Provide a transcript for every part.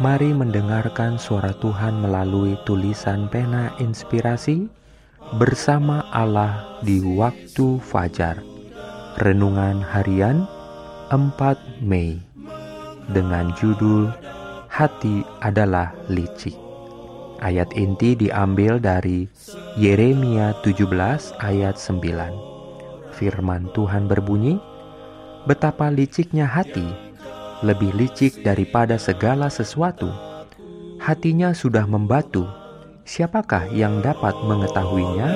Mari mendengarkan suara Tuhan melalui tulisan pena inspirasi bersama Allah di waktu fajar. Renungan harian 4 Mei dengan judul Hati adalah licik. Ayat inti diambil dari Yeremia 17 ayat 9. Firman Tuhan berbunyi, Betapa liciknya hati lebih licik daripada segala sesuatu. Hatinya sudah membatu. Siapakah yang dapat mengetahuinya?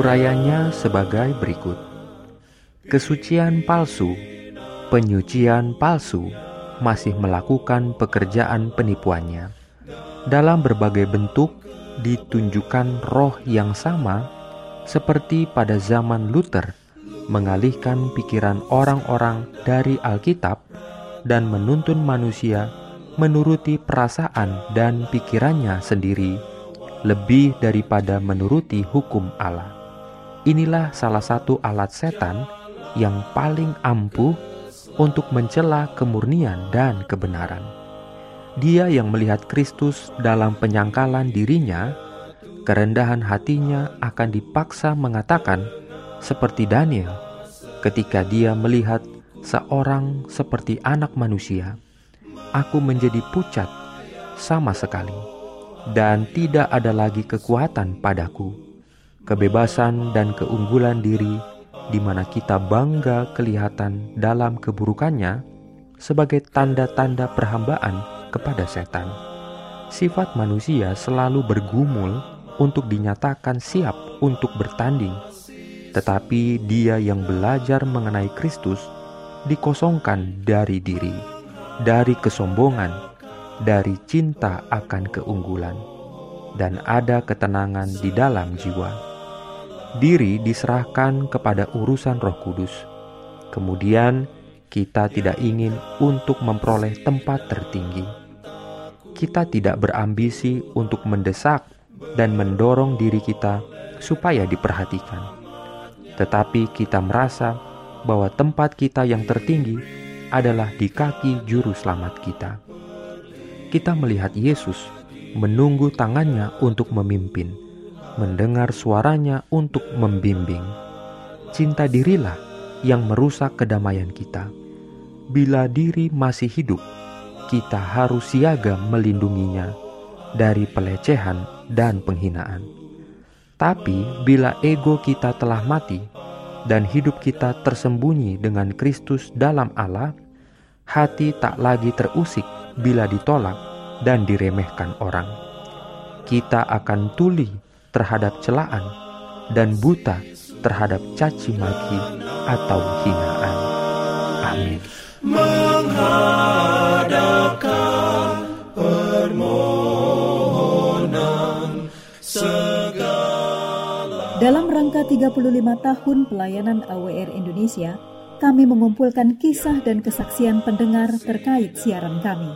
Urayanya sebagai berikut. Kesucian palsu penyucian palsu masih melakukan pekerjaan penipuannya. Dalam berbagai bentuk ditunjukkan roh yang sama seperti pada zaman Luther mengalihkan pikiran orang-orang dari Alkitab dan menuntun manusia menuruti perasaan dan pikirannya sendiri lebih daripada menuruti hukum Allah. Inilah salah satu alat setan yang paling ampuh untuk mencela kemurnian dan kebenaran. Dia yang melihat Kristus dalam penyangkalan dirinya, kerendahan hatinya akan dipaksa mengatakan, seperti Daniel, ketika dia melihat seorang seperti anak manusia, aku menjadi pucat sama sekali, dan tidak ada lagi kekuatan padaku. Kebebasan dan keunggulan diri di mana kita bangga kelihatan dalam keburukannya sebagai tanda-tanda perhambaan kepada setan. Sifat manusia selalu bergumul untuk dinyatakan siap untuk bertanding, tetapi dia yang belajar mengenai Kristus dikosongkan dari diri, dari kesombongan, dari cinta akan keunggulan, dan ada ketenangan di dalam jiwa diri diserahkan kepada urusan Roh Kudus. Kemudian, kita tidak ingin untuk memperoleh tempat tertinggi. Kita tidak berambisi untuk mendesak dan mendorong diri kita supaya diperhatikan, tetapi kita merasa bahwa tempat kita yang tertinggi adalah di kaki Juru Selamat kita. Kita melihat Yesus menunggu tangannya untuk memimpin mendengar suaranya untuk membimbing. Cinta dirilah yang merusak kedamaian kita. Bila diri masih hidup, kita harus siaga melindunginya dari pelecehan dan penghinaan. Tapi bila ego kita telah mati dan hidup kita tersembunyi dengan Kristus dalam Allah, hati tak lagi terusik bila ditolak dan diremehkan orang. Kita akan tuli terhadap celaan dan buta terhadap caci maki atau hinaan. Amin. Dalam rangka 35 tahun pelayanan AWR Indonesia, kami mengumpulkan kisah dan kesaksian pendengar terkait siaran kami.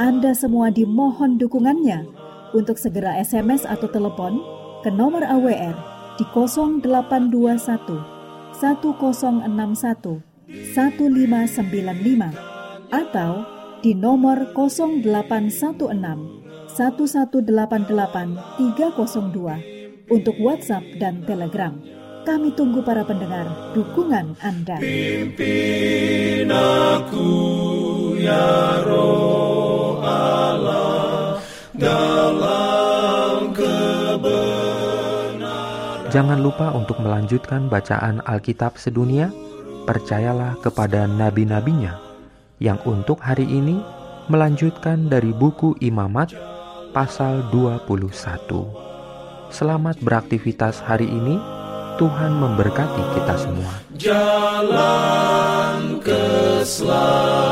Anda semua dimohon dukungannya untuk segera SMS atau telepon ke nomor AWR di 0821 1061 1595 atau di nomor 0816 1188 302 untuk WhatsApp dan Telegram. Kami tunggu para pendengar dukungan Anda. Ya dalam Jangan lupa untuk melanjutkan bacaan Alkitab sedunia. Percayalah kepada nabi-nabinya yang untuk hari ini melanjutkan dari buku Imamat pasal 21. Selamat beraktivitas hari ini. Tuhan memberkati kita semua. Jalan keselamatan